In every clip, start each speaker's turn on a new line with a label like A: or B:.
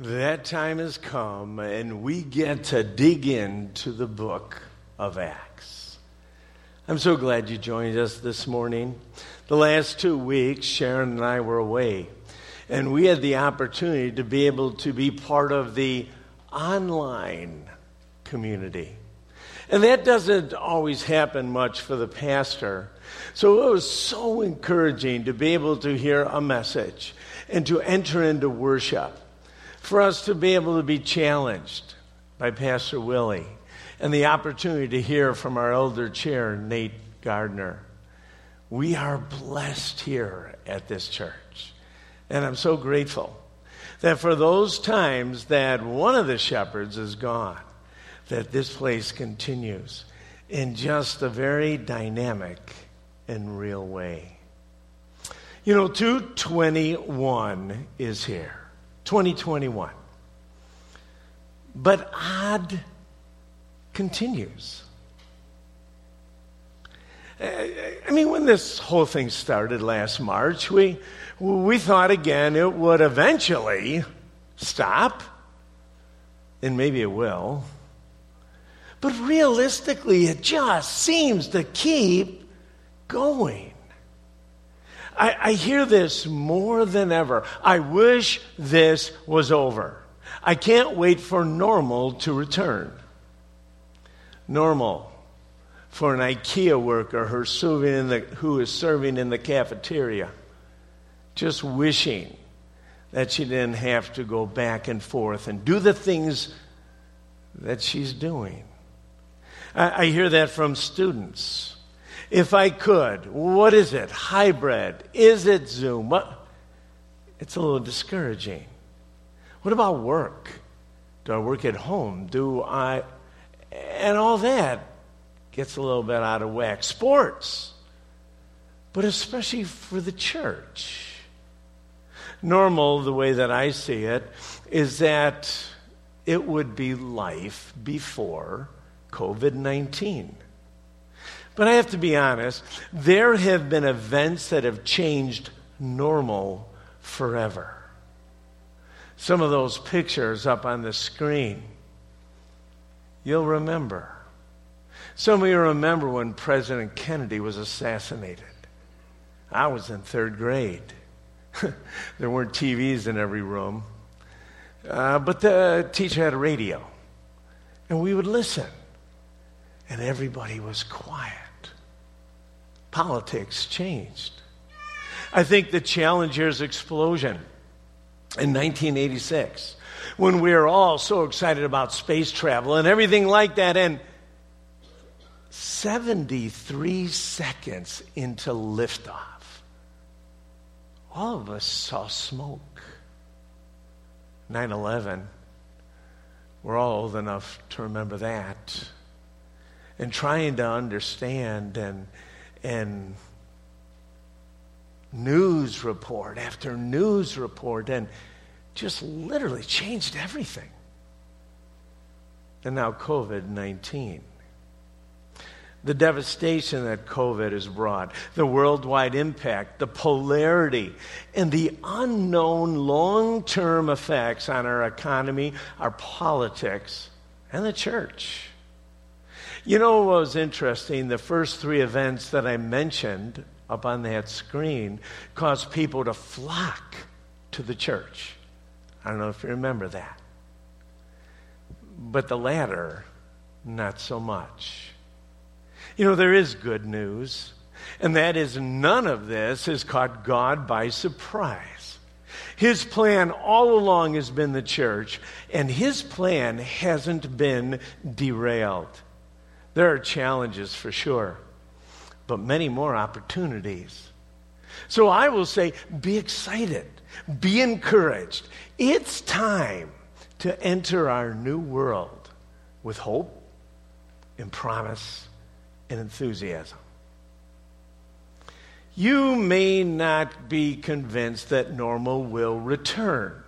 A: That time has come, and we get to dig into the book of Acts. I'm so glad you joined us this morning. The last two weeks, Sharon and I were away, and we had the opportunity to be able to be part of the online community. And that doesn't always happen much for the pastor. So it was so encouraging to be able to hear a message and to enter into worship for us to be able to be challenged by Pastor Willie and the opportunity to hear from our elder chair, Nate Gardner. We are blessed here at this church. And I'm so grateful that for those times that one of the shepherds is gone, that this place continues in just a very dynamic and real way. You know, 221 is here. 2021. But odd continues. Uh, I mean, when this whole thing started last March, we, we thought again it would eventually stop, and maybe it will. But realistically, it just seems to keep going. I, I hear this more than ever. I wish this was over. I can't wait for normal to return. Normal for an IKEA worker who is serving in the, who is serving in the cafeteria, just wishing that she didn't have to go back and forth and do the things that she's doing. I, I hear that from students if I could. What is it? Hybrid? Is it Zoom? It's a little discouraging. What about work? Do I work at home? Do I. And all that gets a little bit out of whack. Sports, but especially for the church. Normal, the way that I see it, is that it would be life before COVID 19. But I have to be honest, there have been events that have changed normal forever. Some of those pictures up on the screen, you'll remember. Some of you remember when President Kennedy was assassinated. I was in third grade. there weren't TVs in every room, uh, but the teacher had a radio, and we would listen, and everybody was quiet politics changed. I think the Challenger's explosion in 1986, when we were all so excited about space travel and everything like that, and 73 seconds into liftoff, all of us saw smoke. 9 11, we're all old enough to remember that. And trying to understand and and news report after news report and just literally changed everything. And now COVID 19. The devastation that COVID has brought, the worldwide impact, the polarity, and the unknown long term effects on our economy, our politics, and the church. You know what was interesting? The first three events that I mentioned up on that screen caused people to flock to the church. I don't know if you remember that. But the latter, not so much. You know, there is good news, and that is none of this has caught God by surprise. His plan all along has been the church, and his plan hasn't been derailed. There are challenges for sure, but many more opportunities. So I will say be excited, be encouraged. It's time to enter our new world with hope and promise and enthusiasm. You may not be convinced that normal will return.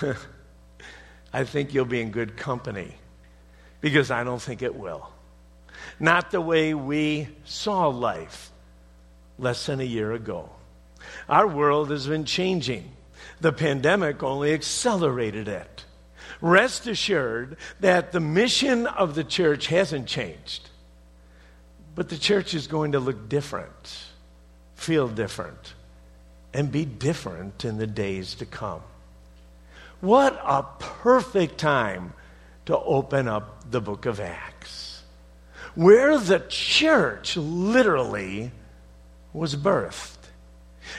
A: I think you'll be in good company because I don't think it will. Not the way we saw life less than a year ago. Our world has been changing. The pandemic only accelerated it. Rest assured that the mission of the church hasn't changed, but the church is going to look different, feel different, and be different in the days to come. What a perfect time to open up the book of Acts, where the church literally was birthed.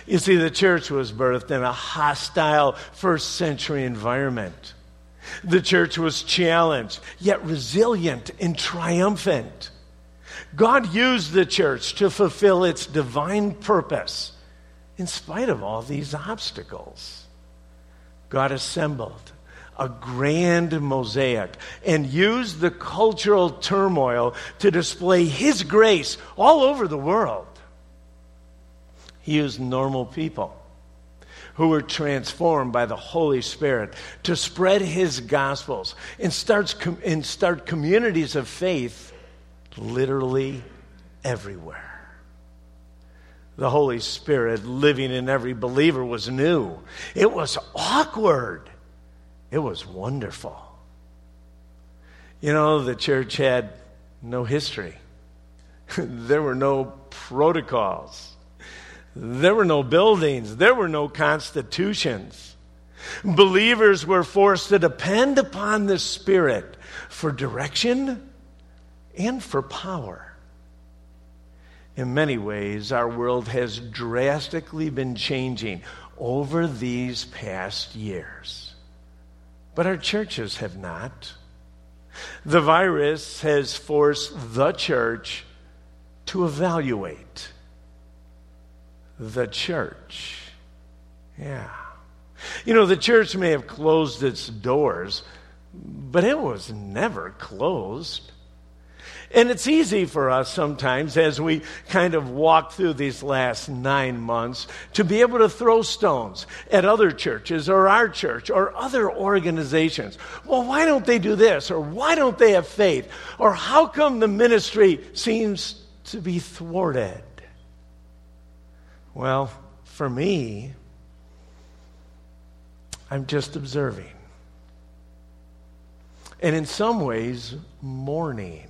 A: You see, the church was birthed in a hostile first century environment. The church was challenged, yet resilient and triumphant. God used the church to fulfill its divine purpose in spite of all these obstacles. God assembled a grand mosaic and used the cultural turmoil to display His grace all over the world. He used normal people who were transformed by the Holy Spirit to spread His gospels and, starts com- and start communities of faith literally everywhere. The Holy Spirit living in every believer was new. It was awkward. It was wonderful. You know, the church had no history, there were no protocols, there were no buildings, there were no constitutions. Believers were forced to depend upon the Spirit for direction and for power. In many ways, our world has drastically been changing over these past years. But our churches have not. The virus has forced the church to evaluate the church. Yeah. You know, the church may have closed its doors, but it was never closed. And it's easy for us sometimes as we kind of walk through these last nine months to be able to throw stones at other churches or our church or other organizations. Well, why don't they do this? Or why don't they have faith? Or how come the ministry seems to be thwarted? Well, for me, I'm just observing. And in some ways, mourning.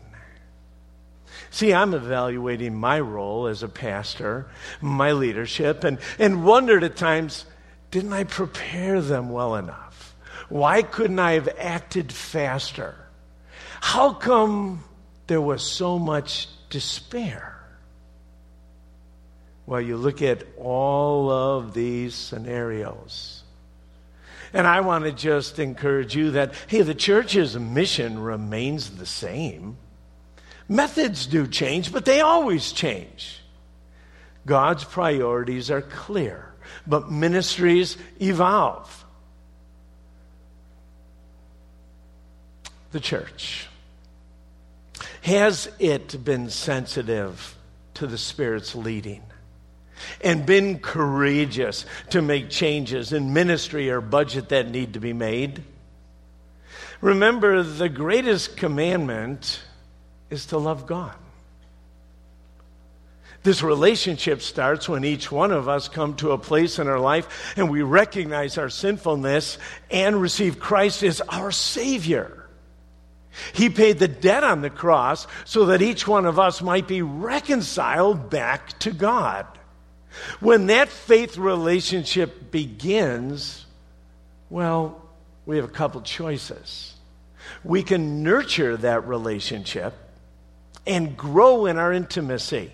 A: See, I'm evaluating my role as a pastor, my leadership, and, and wondered at times didn't I prepare them well enough? Why couldn't I have acted faster? How come there was so much despair? Well, you look at all of these scenarios. And I want to just encourage you that, hey, the church's mission remains the same. Methods do change, but they always change. God's priorities are clear, but ministries evolve. The church. Has it been sensitive to the Spirit's leading? and been courageous to make changes in ministry or budget that need to be made. Remember, the greatest commandment is to love God. This relationship starts when each one of us come to a place in our life and we recognize our sinfulness and receive Christ as our Savior. He paid the debt on the cross so that each one of us might be reconciled back to God. When that faith relationship begins, well, we have a couple choices. We can nurture that relationship and grow in our intimacy.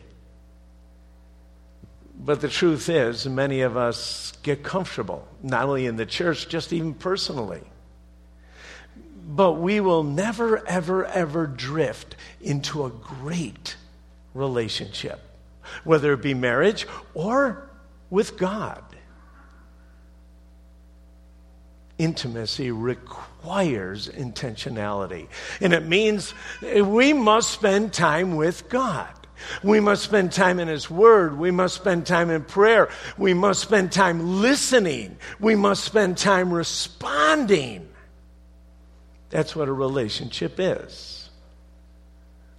A: But the truth is, many of us get comfortable, not only in the church, just even personally. But we will never, ever, ever drift into a great relationship, whether it be marriage or with God. Intimacy requires requires intentionality. And it means we must spend time with God. We must spend time in His Word. We must spend time in prayer. We must spend time listening. We must spend time responding. That's what a relationship is.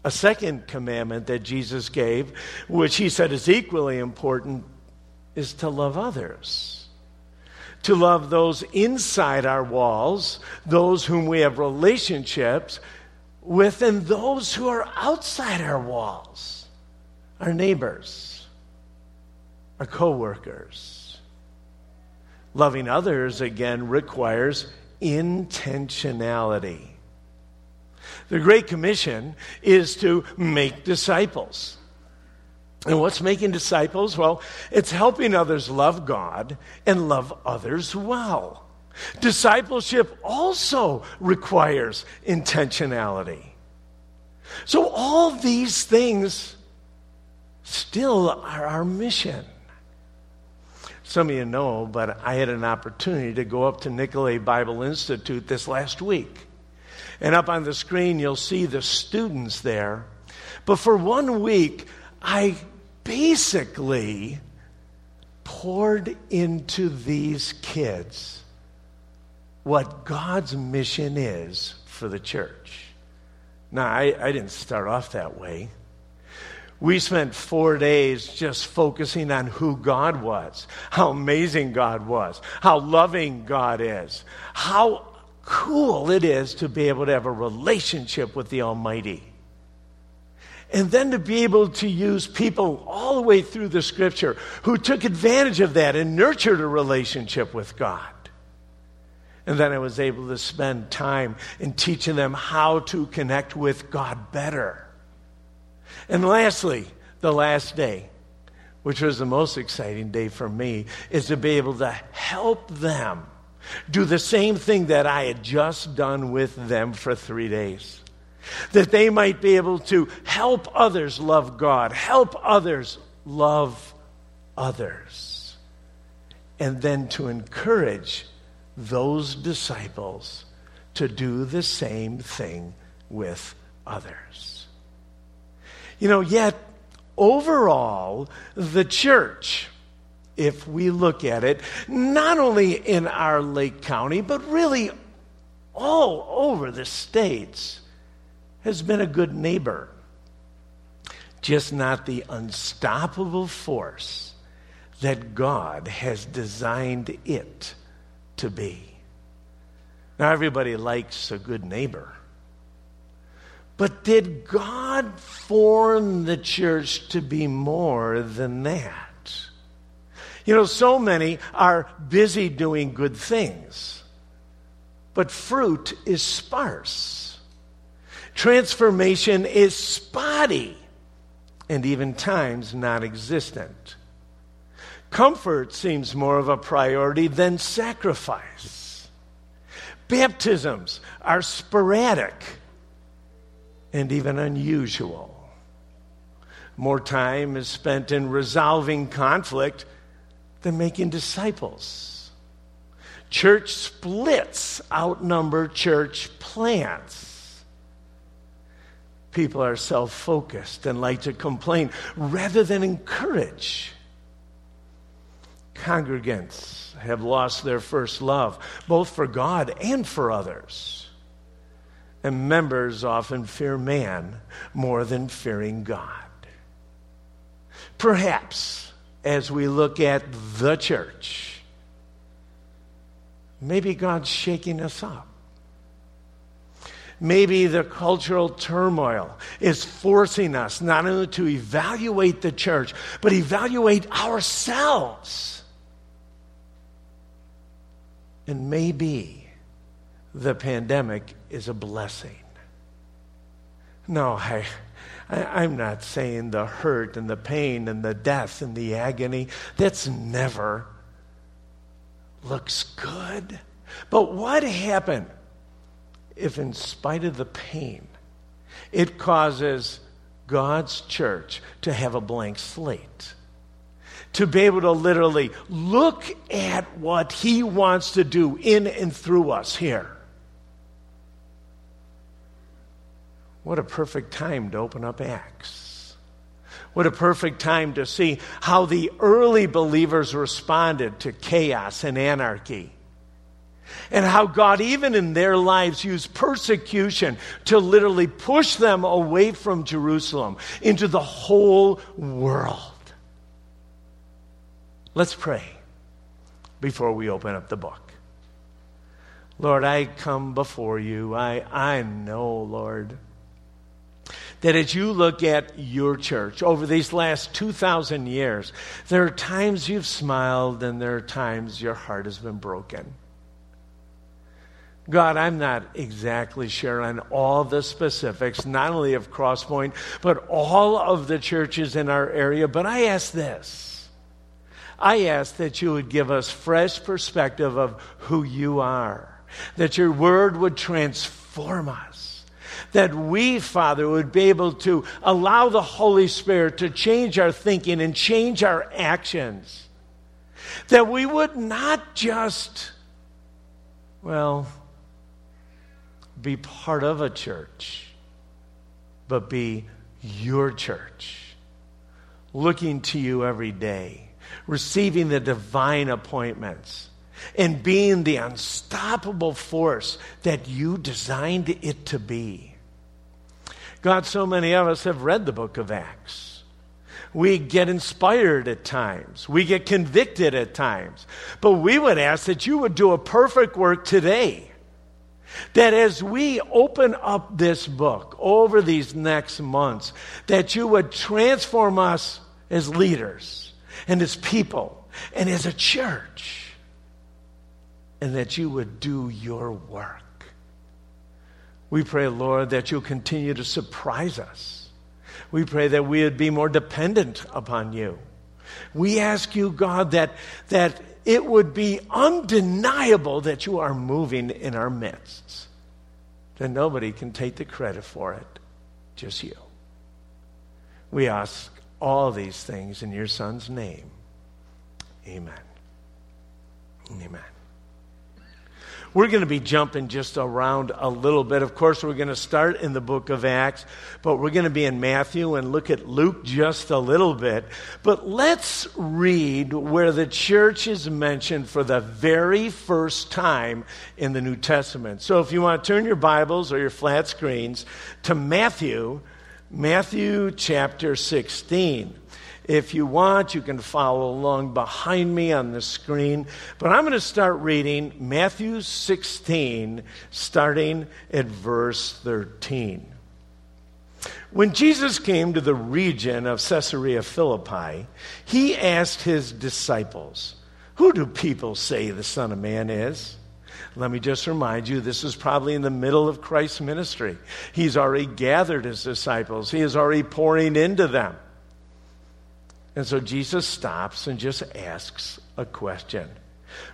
A: A second commandment that Jesus gave, which He said is equally important, is to love others to love those inside our walls, those whom we have relationships with, and those who are outside our walls, our neighbors, our coworkers. Loving others, again, requires intentionality. The Great Commission is to make disciples. And what's making disciples? Well, it's helping others love God and love others well. Discipleship also requires intentionality. So, all these things still are our mission. Some of you know, but I had an opportunity to go up to Nicolet Bible Institute this last week. And up on the screen, you'll see the students there. But for one week, I basically poured into these kids what God's mission is for the church. Now, I, I didn't start off that way. We spent four days just focusing on who God was, how amazing God was, how loving God is, how cool it is to be able to have a relationship with the Almighty. And then to be able to use people all the way through the scripture who took advantage of that and nurtured a relationship with God. And then I was able to spend time in teaching them how to connect with God better. And lastly, the last day, which was the most exciting day for me, is to be able to help them do the same thing that I had just done with them for three days that they might be able to help others love God, help others love others, and then to encourage those disciples to do the same thing with others. You know, yet overall, the church, if we look at it, not only in our Lake County, but really all over the states, has been a good neighbor, just not the unstoppable force that God has designed it to be. Now, everybody likes a good neighbor. But did God form the church to be more than that? You know, so many are busy doing good things, but fruit is sparse. Transformation is spotty and even times non existent. Comfort seems more of a priority than sacrifice. Baptisms are sporadic and even unusual. More time is spent in resolving conflict than making disciples. Church splits outnumber church plants people are self focused and like to complain rather than encourage. Congregants have lost their first love, both for God and for others. And members often fear man more than fearing God. Perhaps as we look at the church, maybe God's shaking us up. Maybe the cultural turmoil is forcing us not only to evaluate the church, but evaluate ourselves. And maybe the pandemic is a blessing. No, I, I, am not saying the hurt and the pain and the death and the agony. That's never looks good. But what happened? If, in spite of the pain, it causes God's church to have a blank slate. To be able to literally look at what He wants to do in and through us here. What a perfect time to open up Acts. What a perfect time to see how the early believers responded to chaos and anarchy and how God, even in their lives, used persecution to literally push them away from Jerusalem into the whole world. Let's pray. before we open up the book. Lord, I come before you. I, I know, Lord, that as you look at your church over these last 2,000 years, there are times you've smiled and there are times your heart has been broken. God, I'm not exactly sure on all the specifics, not only of Crosspoint, but all of the churches in our area. But I ask this I ask that you would give us fresh perspective of who you are, that your word would transform us, that we, Father, would be able to allow the Holy Spirit to change our thinking and change our actions, that we would not just, well, be part of a church, but be your church, looking to you every day, receiving the divine appointments, and being the unstoppable force that you designed it to be. God, so many of us have read the book of Acts. We get inspired at times. We get convicted at times. But we would ask that you would do a perfect work today that as we open up this book over these next months, that you would transform us as leaders and as people and as a church, and that you would do your work. We pray, Lord, that you'll continue to surprise us. We pray that we would be more dependent upon you. We ask you, God, that, that it would be undeniable that you are moving in our midst. Then nobody can take the credit for it, just you. We ask all these things in your Son's name. Amen. Amen. We're going to be jumping just around a little bit. Of course, we're going to start in the book of Acts, but we're going to be in Matthew and look at Luke just a little bit. But let's read where the church is mentioned for the very first time in the New Testament. So if you want to turn your Bibles or your flat screens to Matthew, Matthew chapter 16. If you want, you can follow along behind me on the screen. But I'm going to start reading Matthew 16, starting at verse 13. When Jesus came to the region of Caesarea Philippi, he asked his disciples, Who do people say the Son of Man is? Let me just remind you, this is probably in the middle of Christ's ministry. He's already gathered his disciples, he is already pouring into them. And so Jesus stops and just asks a question.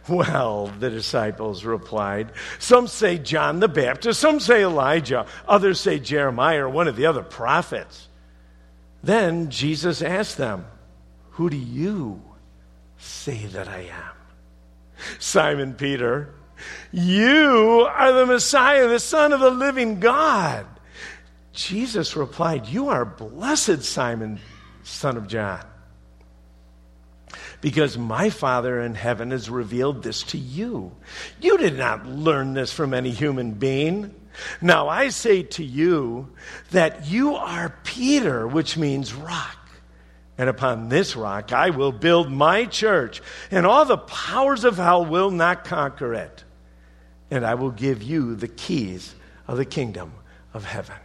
A: Well, the disciples replied, Some say John the Baptist, some say Elijah, others say Jeremiah or one of the other prophets. Then Jesus asked them, Who do you say that I am? Simon Peter, You are the Messiah, the Son of the living God. Jesus replied, You are blessed, Simon, son of John because my Father in heaven has revealed this to you. You did not learn this from any human being. Now I say to you that you are Peter, which means rock. And upon this rock I will build my church, and all the powers of hell will not conquer it. And I will give you the keys of the kingdom of heaven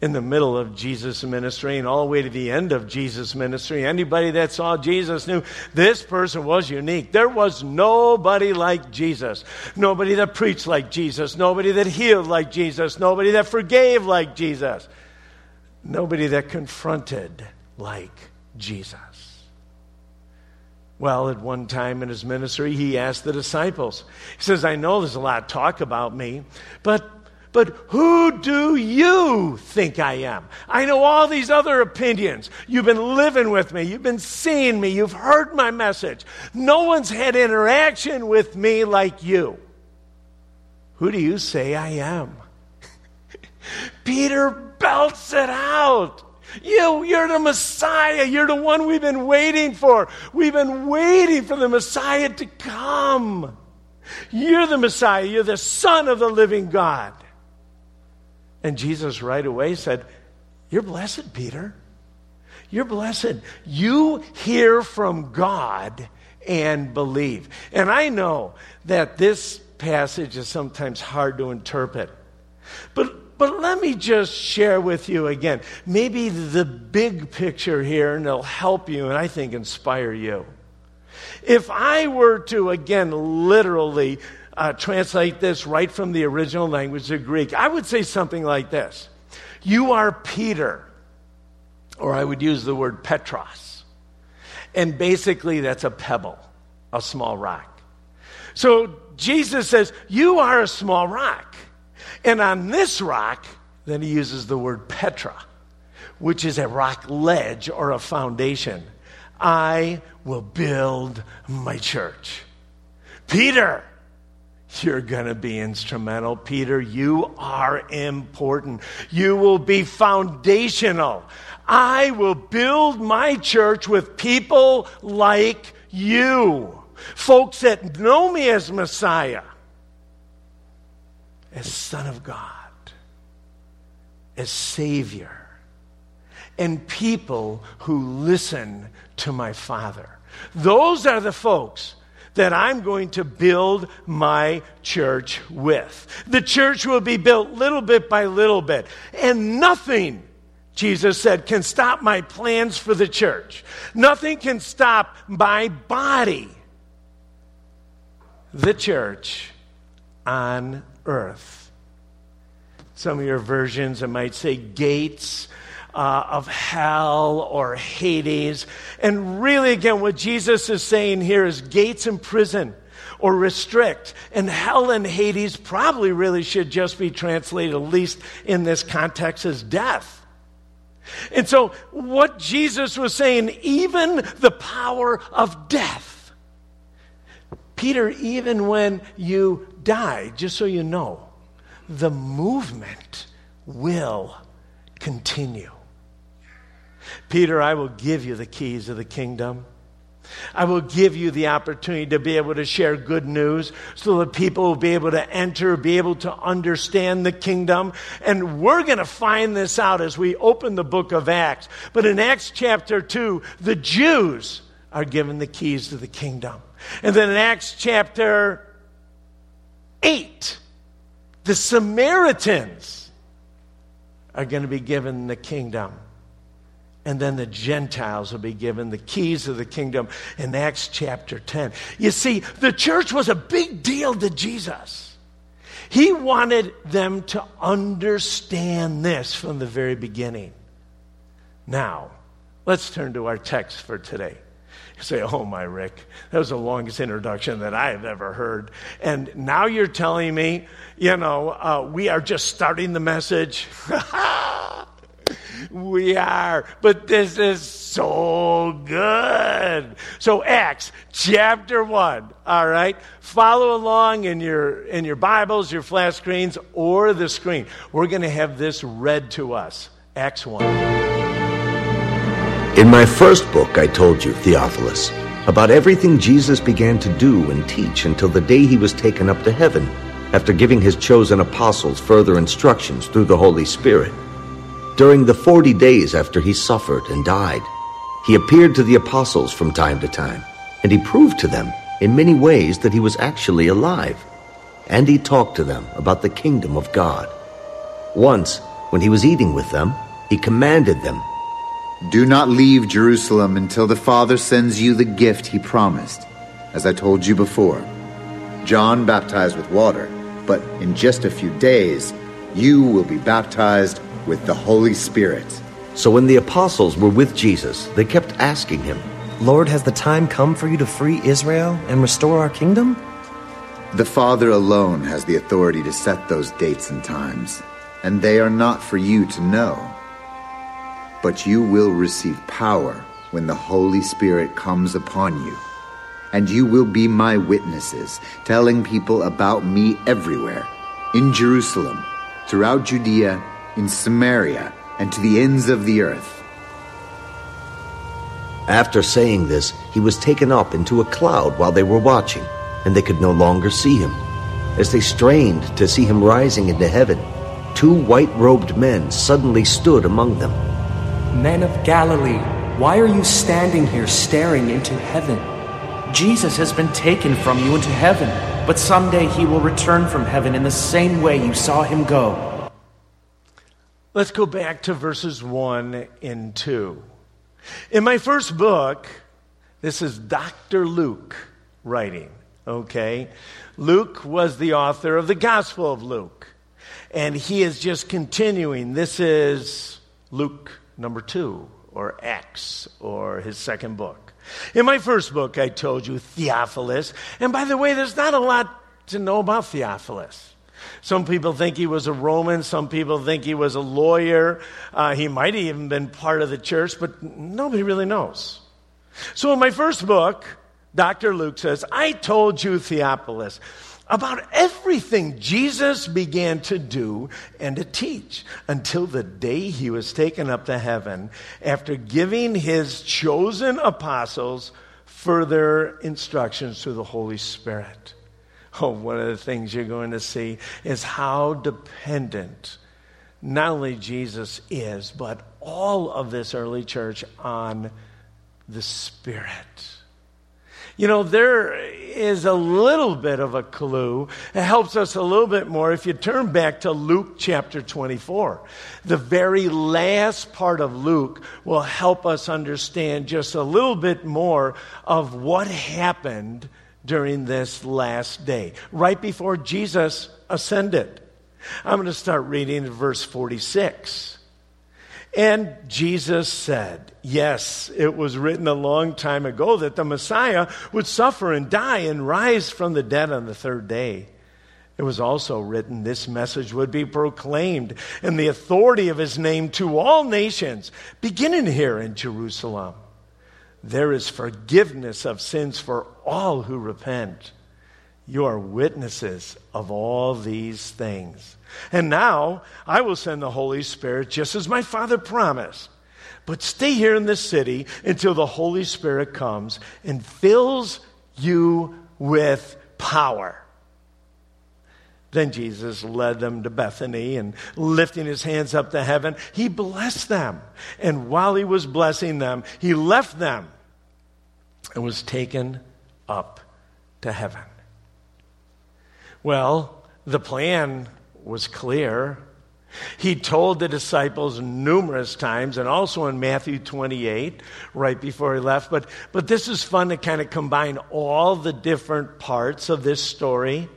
A: in the middle of Jesus' ministry and all the way to the end of Jesus' ministry. Anybody that saw Jesus knew this person was unique. There was nobody like Jesus. Nobody that preached like Jesus. Nobody that healed like Jesus. Nobody that forgave like Jesus. Nobody that confronted like Jesus. Well, at one time in his ministry, he asked the disciples, He says, I know there's a lot of talk about me, but but who do you think I am? I know all these other opinions. You've been living with me. You've been seeing me. You've heard my message. No one's had interaction with me like you. Who do you say I am? Peter belts it out. You, you're the Messiah. You're the one we've been waiting for. We've been waiting for the Messiah to come. You're the Messiah. You're the Son of the living God. And Jesus right away said, You're blessed, Peter. You're blessed. You hear from God, and believe. And I know that this passage is sometimes hard to interpret. But, but let me just share with you again, maybe the big picture here, and it'll help you and I think inspire you. If I were to, again, literally uh, translate this right from the original language of Greek, I would say something like this You are Peter, or I would use the word Petros. And basically, that's a pebble, a small rock. So Jesus says, You are a small rock. And on this rock, then he uses the word Petra, which is a rock ledge or a foundation. I will build my church. Peter, you're going to be instrumental. Peter, you are important. You will be foundational. I will build my church with people like you, folks that know me as Messiah, as Son of God, as Savior, and people who listen to my Father. Those are the folks that I'm going to build my church with. The church will be built little bit by little bit, and nothing, Jesus said, can stop my plans for the church. Nothing can stop my body, the church on earth. Some of your versions, it might say gates uh, of hell or Hades. And really, again, what Jesus is saying here is gates and prison or restrict. And hell and Hades probably really should just be translated, at least in this context, as death. And so, what Jesus was saying, even the power of death. Peter, even when you die, just so you know, the movement will continue. Peter, I will give you the keys of the kingdom. I will give you the opportunity to be able to share good news so that people will be able to enter, be able to understand the kingdom. And we're going to find this out as we open the book of Acts. But in Acts chapter 2, the Jews are given the keys to the kingdom. And then in Acts chapter 8, the Samaritans are going to be given the kingdom and then the Gentiles will be given the keys of the kingdom in Acts chapter 10. You see, the church was a big deal to Jesus. He wanted them to understand this from the very beginning. Now, let's turn to our text for today. You say, Oh, my Rick, that was the longest introduction that I have ever heard. And now you're telling me, you know, uh, we are just starting the message. We are. But this is so good. So Acts chapter 1, all right? Follow along in your in your Bibles, your flash screens or the screen. We're going to have this read to us. Acts 1.
B: In my first book I told you, Theophilus, about everything Jesus began to do and teach until the day he was taken up to heaven, after giving his chosen apostles further instructions through the Holy Spirit. During the forty days after he suffered and died, he appeared to the apostles from time to time, and he proved to them in many ways that he was actually alive. And he talked to them about the kingdom of God. Once, when he was eating with them, he commanded them,
C: Do not leave Jerusalem until the Father sends you the gift he promised, as I told you before. John baptized with water, but in just a few days you will be baptized with the Holy Spirit.
B: So when the apostles were with Jesus, they kept asking him,
D: Lord, has the time come for you to free Israel and restore our kingdom?
C: The Father alone has the authority to set those dates and times, and they are not for you to know. But you will receive power when the Holy Spirit comes upon you. And you will be my witnesses, telling people about me everywhere in Jerusalem, throughout Judea in Samaria, and to the ends of the earth.
B: After saying this, he was taken up into a cloud while they were watching, and they could no longer see him. As they strained to see him rising into heaven, two white robed men suddenly stood among them.
E: Men of Galilee, why are you standing here staring into heaven? Jesus has been taken from you into heaven, but someday he will return from heaven in the same way you saw him go.
A: Let's go back to verses 1 and 2. In my first book, this is Dr. Luke writing, okay? Luke was the author of the Gospel of Luke, and he is just continuing. This is Luke number 2, or Acts, or his second book. In my first book, I told you Theophilus, and by the way, there's not a lot to know about Theophilus. Some people think he was a Roman. Some people think he was a lawyer. Uh, he might have even been part of the church, but nobody really knows. So, in my first book, Dr. Luke says, I told you, Theophilus, about everything Jesus began to do and to teach until the day he was taken up to heaven after giving his chosen apostles further instructions through the Holy Spirit. Oh, one of the things you're going to see is how dependent not only Jesus is, but all of this early church on the Spirit. You know, there is a little bit of a clue. It helps us a little bit more if you turn back to Luke chapter 24. The very last part of Luke will help us understand just a little bit more of what happened during this last day, right before Jesus ascended. I'm going to start reading in verse 46. And Jesus said, Yes, it was written a long time ago that the Messiah would suffer and die and rise from the dead on the third day. It was also written this message would be proclaimed in the authority of his name to all nations, beginning here in Jerusalem. There is forgiveness of sins for all who repent. You are witnesses of all these things. And now I will send the Holy Spirit just as my Father promised. But stay here in this city until the Holy Spirit comes and fills you with power. Then Jesus led them to Bethany and lifting his hands up to heaven, he blessed them. And while he was blessing them, he left them and was taken up to heaven. Well, the plan was clear. He told the disciples numerous times, and also in Matthew 28, right before he left. But, but this is fun to kind of combine all the different parts of this story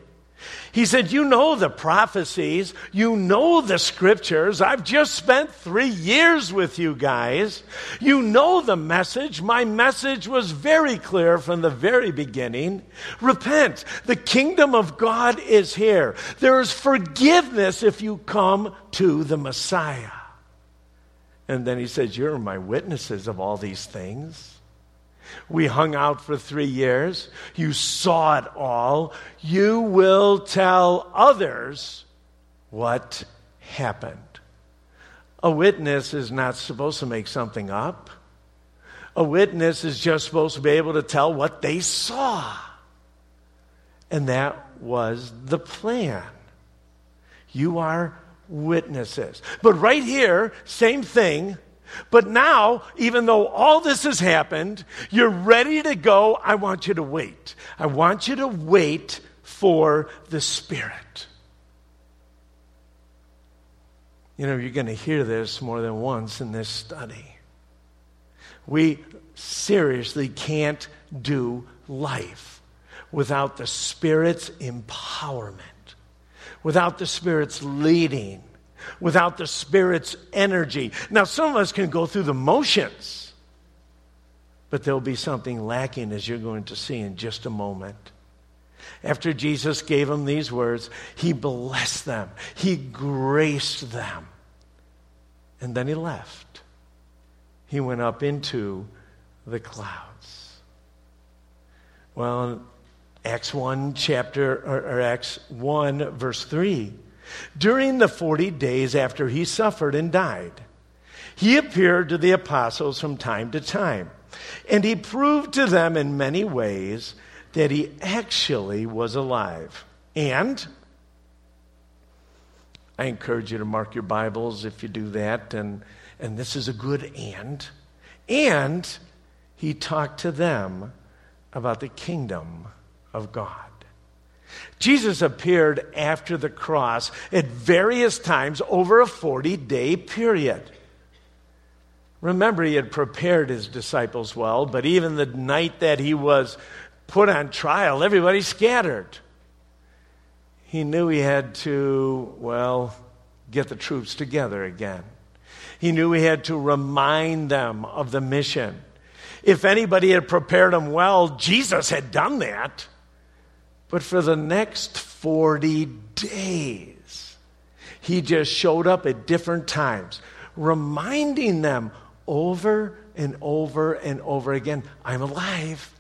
A: he said, You know the prophecies, you know the scriptures. I've just spent three years with you guys. You know the message. My message was very clear from the very beginning. Repent. The kingdom of God is here. There is forgiveness if you come to the Messiah. And then he says, You're my witnesses of all these things. We hung out for three years. You saw it all. You will tell others what happened. A witness is not supposed to make something up. A witness is just supposed to be able to tell what they saw. And that was the plan. You are witnesses. But right here, same thing but now, even though all this has happened, you're ready to go. I want you to wait. I want you to wait for the Spirit. You know, you're going to hear this more than once in this study. We seriously can't do life without the Spirit's empowerment, without the Spirit's leading without the Spirit's energy. Now, some of us can go through the motions, but there'll be something lacking, as you're going to see in just a moment. After Jesus gave them these words, he blessed them, he graced them, and then he left. He went up into the clouds. Well, Acts 1 chapter or, or Acts 1 verse 3 during the 40 days after he suffered and died, he appeared to the apostles from time to time, and he proved to them in many ways that he actually was alive. And I encourage you to mark your Bibles if you do that, and, and this is a good and. And he talked to them about the kingdom of God. Jesus appeared after the cross at various times over a 40 day period. Remember, he had prepared his disciples well, but even the night that he was put on trial, everybody scattered. He knew he had to, well, get the troops together again. He knew he had to remind them of the mission. If anybody had prepared them well, Jesus had done that. But for the next 40 days, he just showed up at different times, reminding them over and over and over again I'm alive.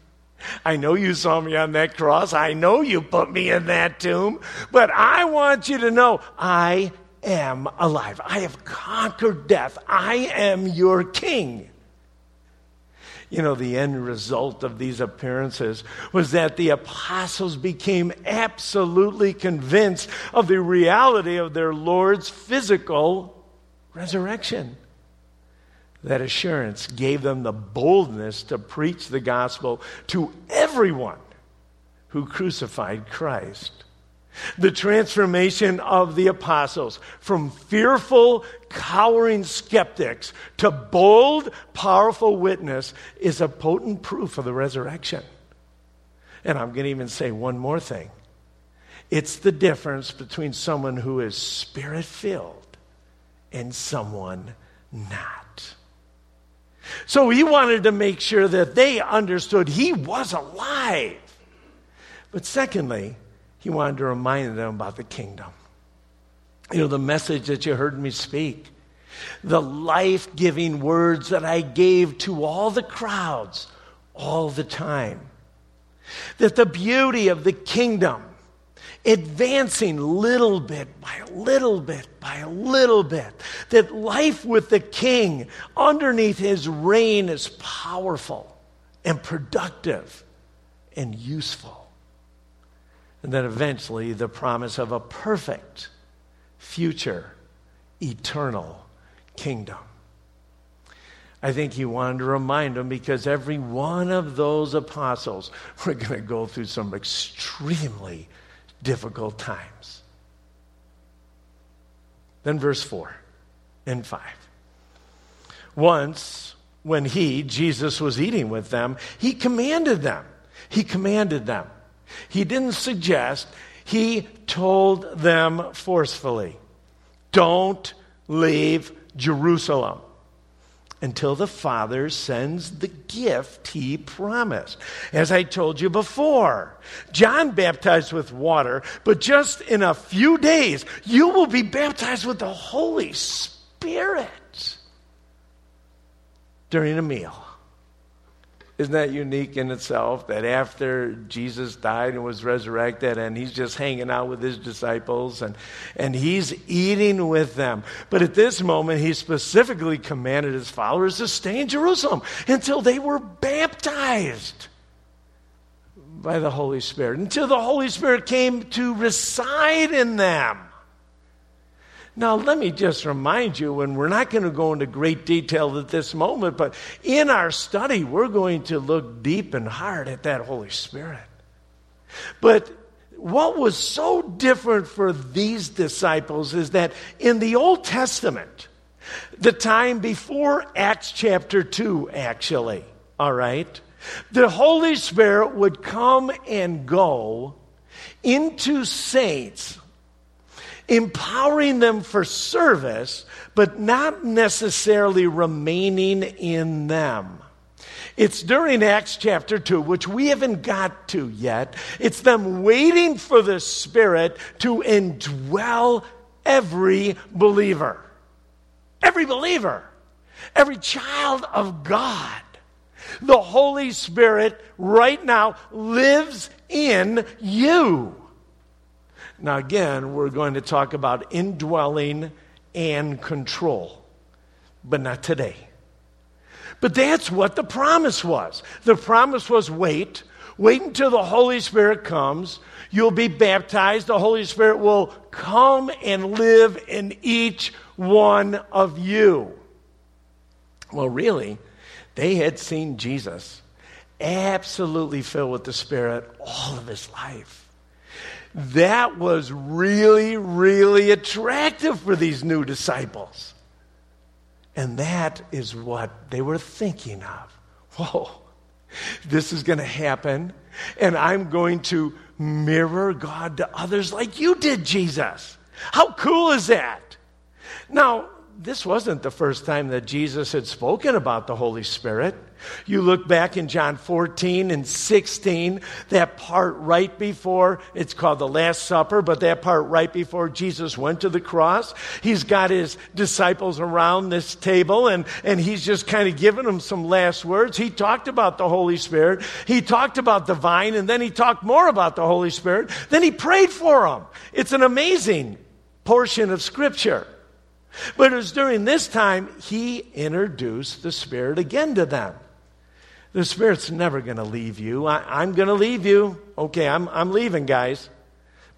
A: I know you saw me on that cross. I know you put me in that tomb. But I want you to know I am alive. I have conquered death. I am your king. You know, the end result of these appearances was that the apostles became absolutely convinced of the reality of their Lord's physical resurrection. That assurance gave them the boldness to preach the gospel to everyone who crucified Christ. The transformation of the apostles from fearful, cowering skeptics to bold, powerful witness is a potent proof of the resurrection. And I'm going to even say one more thing it's the difference between someone who is spirit filled and someone not. So he wanted to make sure that they understood he was alive. But secondly, he wanted to remind them about the kingdom. You know, the message that you heard me speak, the life giving words that I gave to all the crowds all the time. That the beauty of the kingdom, advancing little bit by little bit by little bit, that life with the king underneath his reign is powerful and productive and useful. And then eventually, the promise of a perfect, future, eternal kingdom. I think he wanted to remind them because every one of those apostles were going to go through some extremely difficult times. Then, verse 4 and 5. Once, when he, Jesus, was eating with them, he commanded them. He commanded them he didn't suggest, he told them forcefully don't leave Jerusalem until the Father sends the gift he promised. As I told you before, John baptized with water, but just in a few days, you will be baptized with the Holy Spirit during a meal. Isn't that unique in itself that after Jesus died and was resurrected and he's just hanging out with his disciples and, and he's eating with them? But at this moment, he specifically commanded his followers to stay in Jerusalem until they were baptized by the Holy Spirit, until the Holy Spirit came to reside in them. Now, let me just remind you, and we're not going to go into great detail at this moment, but in our study, we're going to look deep and hard at that Holy Spirit. But what was so different for these disciples is that in the Old Testament, the time before Acts chapter 2, actually, all right, the Holy Spirit would come and go into saints empowering them for service, but not necessarily remaining in them. It's during Acts chapter 2, which we haven't got to yet. It's them waiting for the Spirit to indwell every believer. Every believer. Every child of God. The Holy Spirit right now lives in you. Now, again, we're going to talk about indwelling and control, but not today. But that's what the promise was. The promise was wait, wait until the Holy Spirit comes. You'll be baptized. The Holy Spirit will come and live in each one of you. Well, really, they had seen Jesus absolutely filled with the Spirit all of his life. That was really, really attractive for these new disciples. And that is what they were thinking of. Whoa, this is going to happen, and I'm going to mirror God to others like you did, Jesus. How cool is that? Now, this wasn't the first time that Jesus had spoken about the Holy Spirit. You look back in John 14 and 16, that part right before, it's called the Last Supper, but that part right before Jesus went to the cross. He's got his disciples around this table and, and he's just kind of giving them some last words. He talked about the Holy Spirit. He talked about the vine and then he talked more about the Holy Spirit. Then he prayed for them. It's an amazing portion of Scripture. But it was during this time he introduced the Spirit again to them. The Spirit's never going to leave you. I, am going to leave you. Okay, I'm, I'm leaving, guys.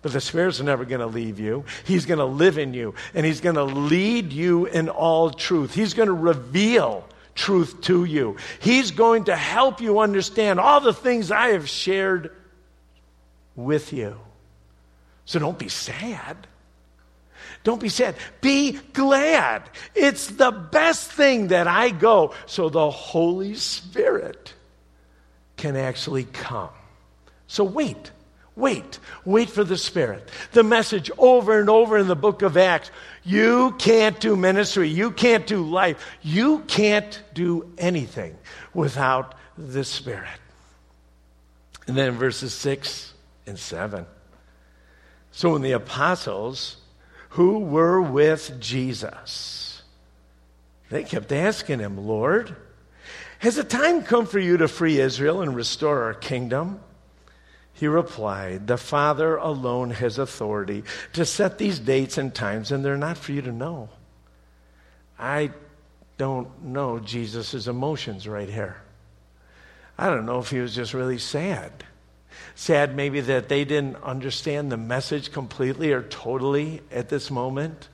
A: But the Spirit's never going to leave you. He's going to live in you, and He's going to lead you in all truth. He's going to reveal truth to you. He's going to help you understand all the things I have shared with you. So don't be sad. Don't be sad. Be glad. It's the best thing that I go so the Holy Spirit can actually come. So wait. Wait. Wait for the Spirit. The message over and over in the book of Acts you can't do ministry. You can't do life. You can't do anything without the Spirit. And then verses 6 and 7. So when the apostles who were with Jesus. They kept asking him, Lord, has the time come for you to free Israel and restore our kingdom? He replied, The Father alone has authority to set these dates and times, and they're not for you to know. I don't know Jesus' emotions right here. I don't know if he was just really sad. Sad, maybe, that they didn't understand the message completely or totally at this moment.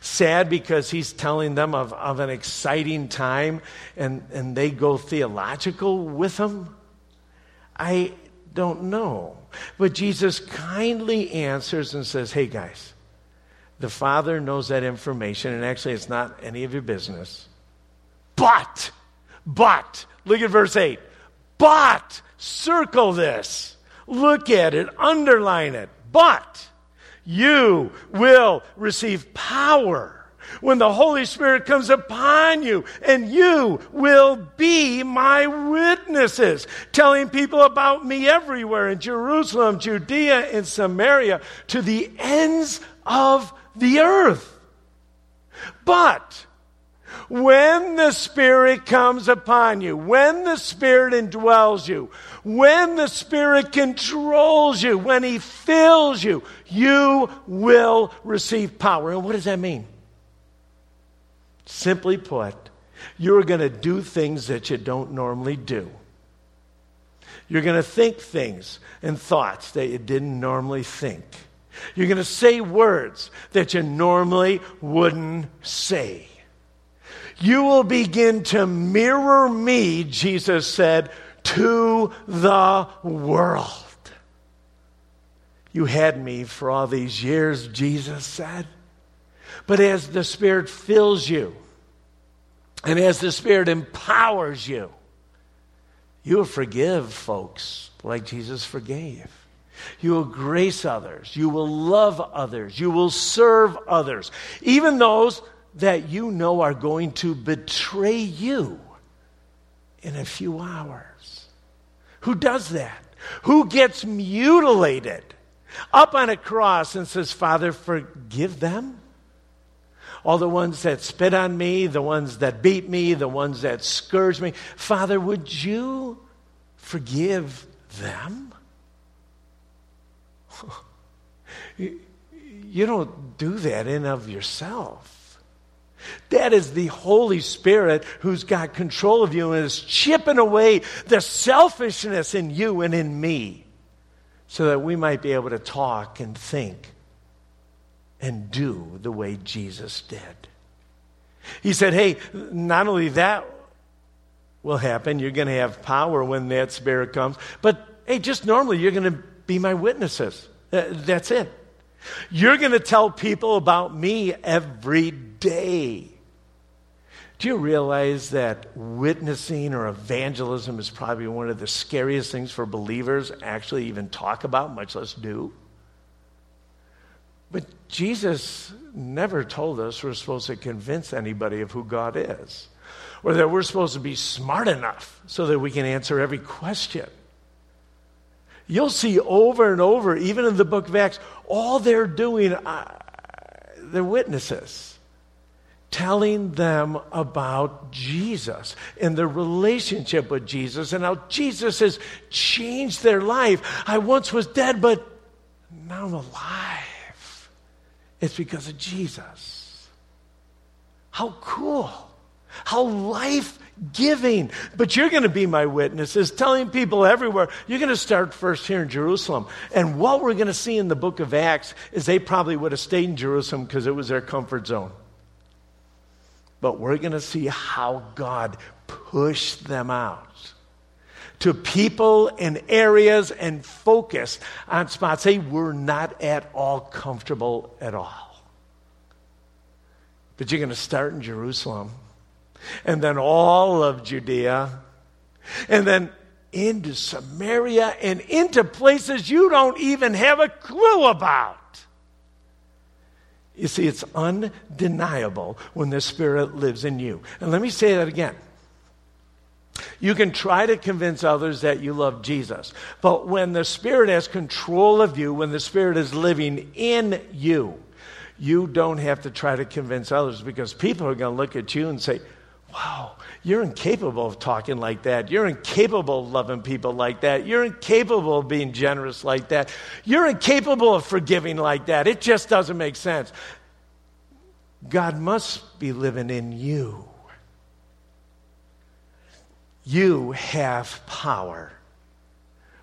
A: Sad because he's telling them of, of an exciting time and, and they go theological with him. I don't know. But Jesus kindly answers and says, Hey, guys, the Father knows that information, and actually, it's not any of your business. But, but, look at verse 8. But Circle this. Look at it. Underline it. But you will receive power when the Holy Spirit comes upon you, and you will be my witnesses, telling people about me everywhere in Jerusalem, Judea, and Samaria, to the ends of the earth. But when the Spirit comes upon you, when the Spirit indwells you, when the Spirit controls you, when He fills you, you will receive power. And what does that mean? Simply put, you're going to do things that you don't normally do. You're going to think things and thoughts that you didn't normally think. You're going to say words that you normally wouldn't say. You will begin to mirror me, Jesus said, to the world. You had me for all these years, Jesus said. But as the Spirit fills you, and as the Spirit empowers you, you will forgive folks like Jesus forgave. You will grace others. You will love others. You will serve others. Even those that you know are going to betray you in a few hours. Who does that? Who gets mutilated up on a cross and says, Father, forgive them? All the ones that spit on me, the ones that beat me, the ones that scourge me. Father, would you forgive them? You don't do that in of yourself. That is the Holy Spirit who's got control of you and is chipping away the selfishness in you and in me so that we might be able to talk and think and do the way Jesus did. He said, Hey, not only that, will happen. You're going to have power when that Spirit comes. But hey, just normally, you're going to be my witnesses. That's it. You're going to tell people about me every day. Do you realize that witnessing or evangelism is probably one of the scariest things for believers actually even talk about, much less do? But Jesus never told us we're supposed to convince anybody of who God is, or that we're supposed to be smart enough so that we can answer every question. You'll see over and over, even in the book of Acts, all they're doing, uh, they're witnesses, telling them about Jesus and their relationship with Jesus and how Jesus has changed their life. I once was dead, but now I'm alive. It's because of Jesus. How cool. How life giving. But you're going to be my witnesses, telling people everywhere. You're going to start first here in Jerusalem. And what we're going to see in the book of Acts is they probably would have stayed in Jerusalem because it was their comfort zone. But we're going to see how God pushed them out to people in areas and focus on spots they were not at all comfortable at all. But you're going to start in Jerusalem, and then all of Judea, and then into Samaria and into places you don't even have a clue about. You see, it's undeniable when the Spirit lives in you. And let me say that again. You can try to convince others that you love Jesus. But when the Spirit has control of you, when the Spirit is living in you, you don't have to try to convince others because people are going to look at you and say, Wow, you're incapable of talking like that. You're incapable of loving people like that. You're incapable of being generous like that. You're incapable of forgiving like that. It just doesn't make sense. God must be living in you. You have power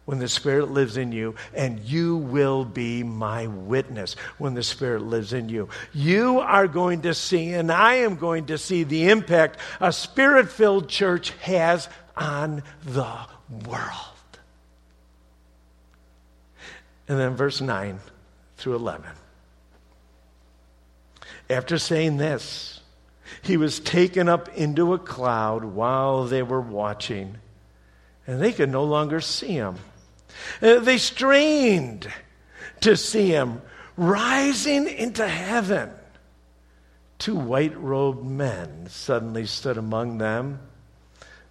A: when the Spirit lives in you, and you will be my witness when the Spirit lives in you. You are going to see, and I am going to see the impact a Spirit filled church has on the world. And then verse 9 through 11. After saying this, he was taken up into a cloud while they were watching, and they could no longer see him. Uh, they strained to see him rising into heaven. Two white robed men suddenly stood among them.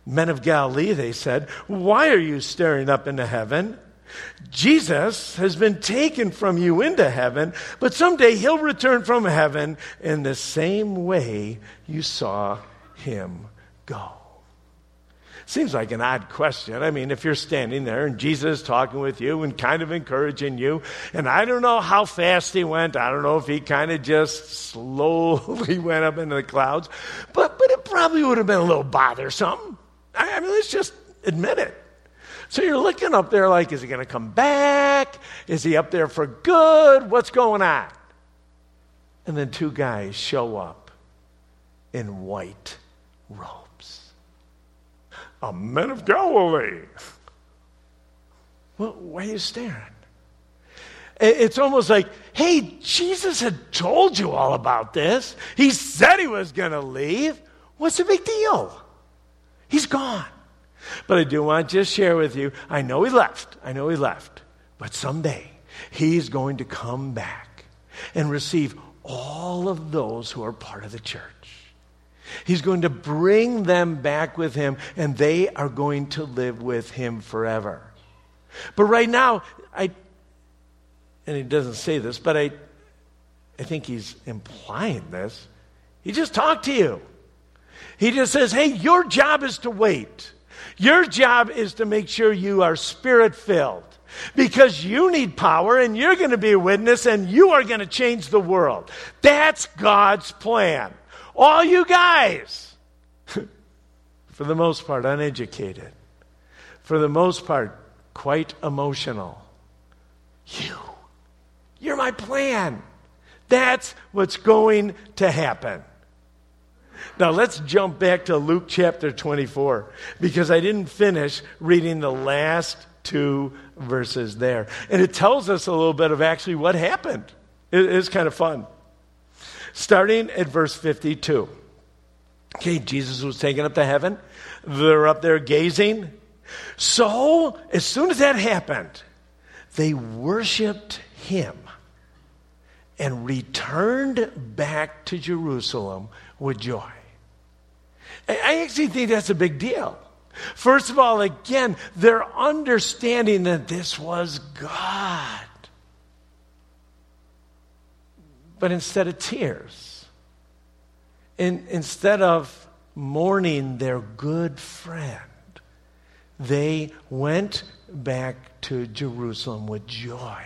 A: Men of Galilee, they said, why are you staring up into heaven? Jesus has been taken from you into heaven, but someday he'll return from heaven in the same way you saw him go. Seems like an odd question. I mean, if you're standing there and Jesus is talking with you and kind of encouraging you, and I don't know how fast he went. I don't know if he kind of just slowly went up into the clouds, but, but it probably would have been a little bothersome. I, I mean, let's just admit it. So you're looking up there like, is he going to come back? Is he up there for good? What's going on? And then two guys show up in white robes. A men of Galilee. Well, why are you staring? It's almost like, hey, Jesus had told you all about this. He said he was going to leave. What's the big deal? He's gone. But I do want to just share with you I know he left. I know he left. But someday he's going to come back and receive all of those who are part of the church. He's going to bring them back with him, and they are going to live with him forever. But right now, I, and he doesn't say this, but I, I think he's implying this. He just talked to you. He just says, hey, your job is to wait. Your job is to make sure you are spirit filled because you need power and you're going to be a witness and you are going to change the world. That's God's plan. All you guys, for the most part, uneducated, for the most part, quite emotional. You, you're my plan. That's what's going to happen. Now let's jump back to Luke chapter 24 because I didn't finish reading the last two verses there. And it tells us a little bit of actually what happened. It is kind of fun. Starting at verse 52. Okay, Jesus was taken up to heaven. They're up there gazing. So, as soon as that happened, they worshiped him and returned back to Jerusalem with joy. I actually think that's a big deal. First of all, again, they're understanding that this was God. But instead of tears, in, instead of mourning their good friend, they went back to Jerusalem with joy.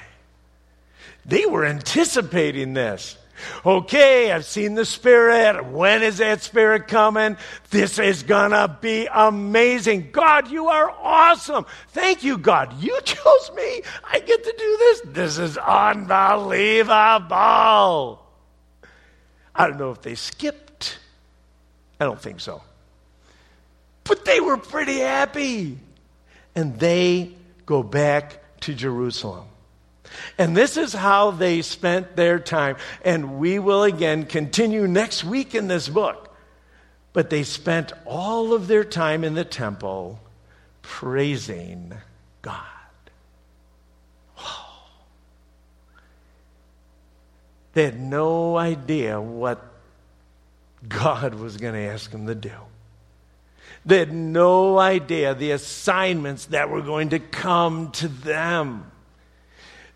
A: They were anticipating this. Okay, I've seen the Spirit. When is that Spirit coming? This is gonna be amazing. God, you are awesome. Thank you, God. You chose me. I get to do this. This is unbelievable. I don't know if they skipped. I don't think so. But they were pretty happy. And they go back to Jerusalem. And this is how they spent their time. And we will again continue next week in this book. But they spent all of their time in the temple praising God. They had no idea what God was going to ask them to do. They had no idea the assignments that were going to come to them.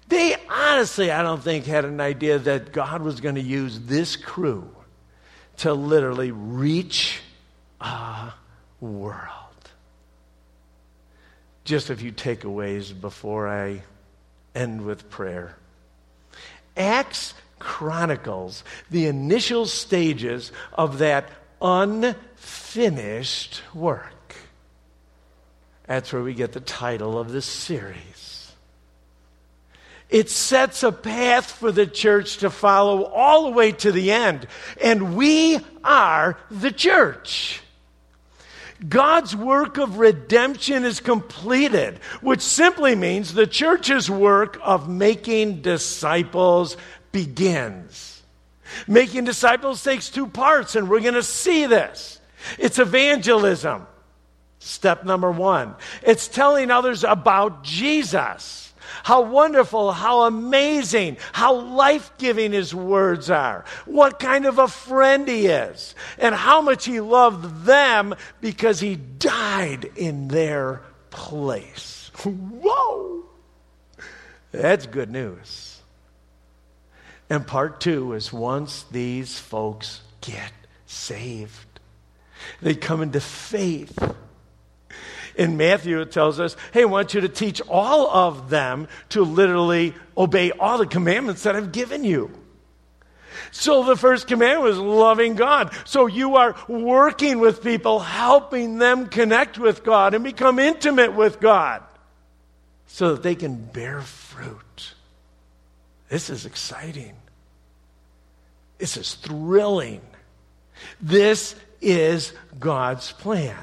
A: They honestly, I don't think, had an idea that God was going to use this crew to literally reach a world. Just a few takeaways before I end with prayer. Acts chronicles the initial stages of that unfinished work. That's where we get the title of this series. It sets a path for the church to follow all the way to the end. And we are the church. God's work of redemption is completed, which simply means the church's work of making disciples begins. Making disciples takes two parts, and we're going to see this. It's evangelism, step number one. It's telling others about Jesus. How wonderful, how amazing, how life giving his words are. What kind of a friend he is. And how much he loved them because he died in their place. Whoa! That's good news. And part two is once these folks get saved, they come into faith in Matthew, it tells us, hey, I want you to teach all of them to literally obey all the commandments that I've given you. So the first commandment was loving God. So you are working with people, helping them connect with God and become intimate with God so that they can bear fruit. This is exciting. This is thrilling. This is God's plan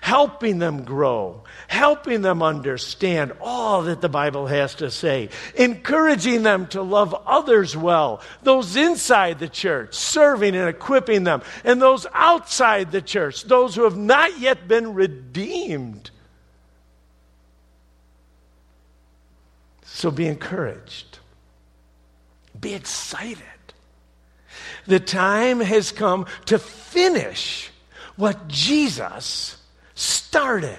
A: helping them grow, helping them understand all that the Bible has to say, encouraging them to love others well, those inside the church, serving and equipping them, and those outside the church, those who have not yet been redeemed. So be encouraged. Be excited. The time has come to finish what Jesus started.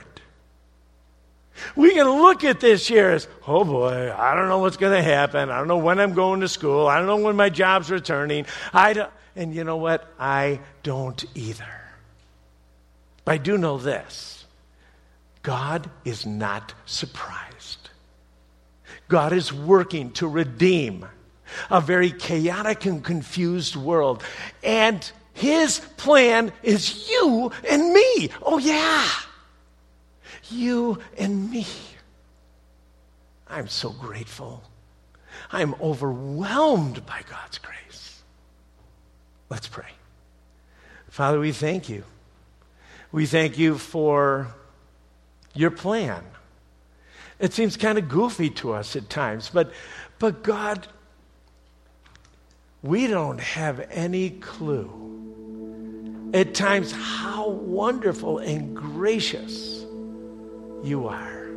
A: We can look at this year as, oh boy, I don't know what's going to happen. I don't know when I'm going to school. I don't know when my job's returning. I don't, and you know what? I don't either. But I do know this God is not surprised. God is working to redeem a very chaotic and confused world. And his plan is you and me. Oh, yeah. You and me. I'm so grateful. I'm overwhelmed by God's grace. Let's pray. Father, we thank you. We thank you for your plan. It seems kind of goofy to us at times, but, but God, we don't have any clue at times how wonderful and gracious you are.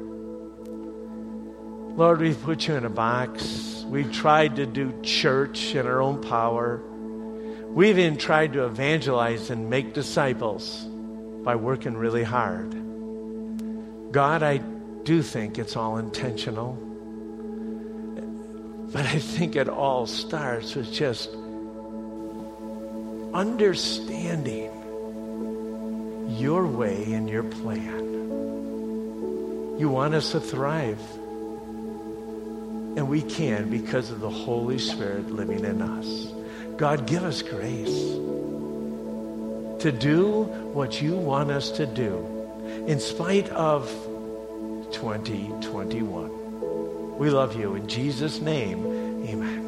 A: Lord, we've put you in a box. We've tried to do church in our own power. We've even tried to evangelize and make disciples by working really hard. God, I do think it's all intentional. But I think it all starts with just understanding your way and your plan. You want us to thrive. And we can because of the Holy Spirit living in us. God, give us grace to do what you want us to do in spite of 2021. We love you. In Jesus' name, amen.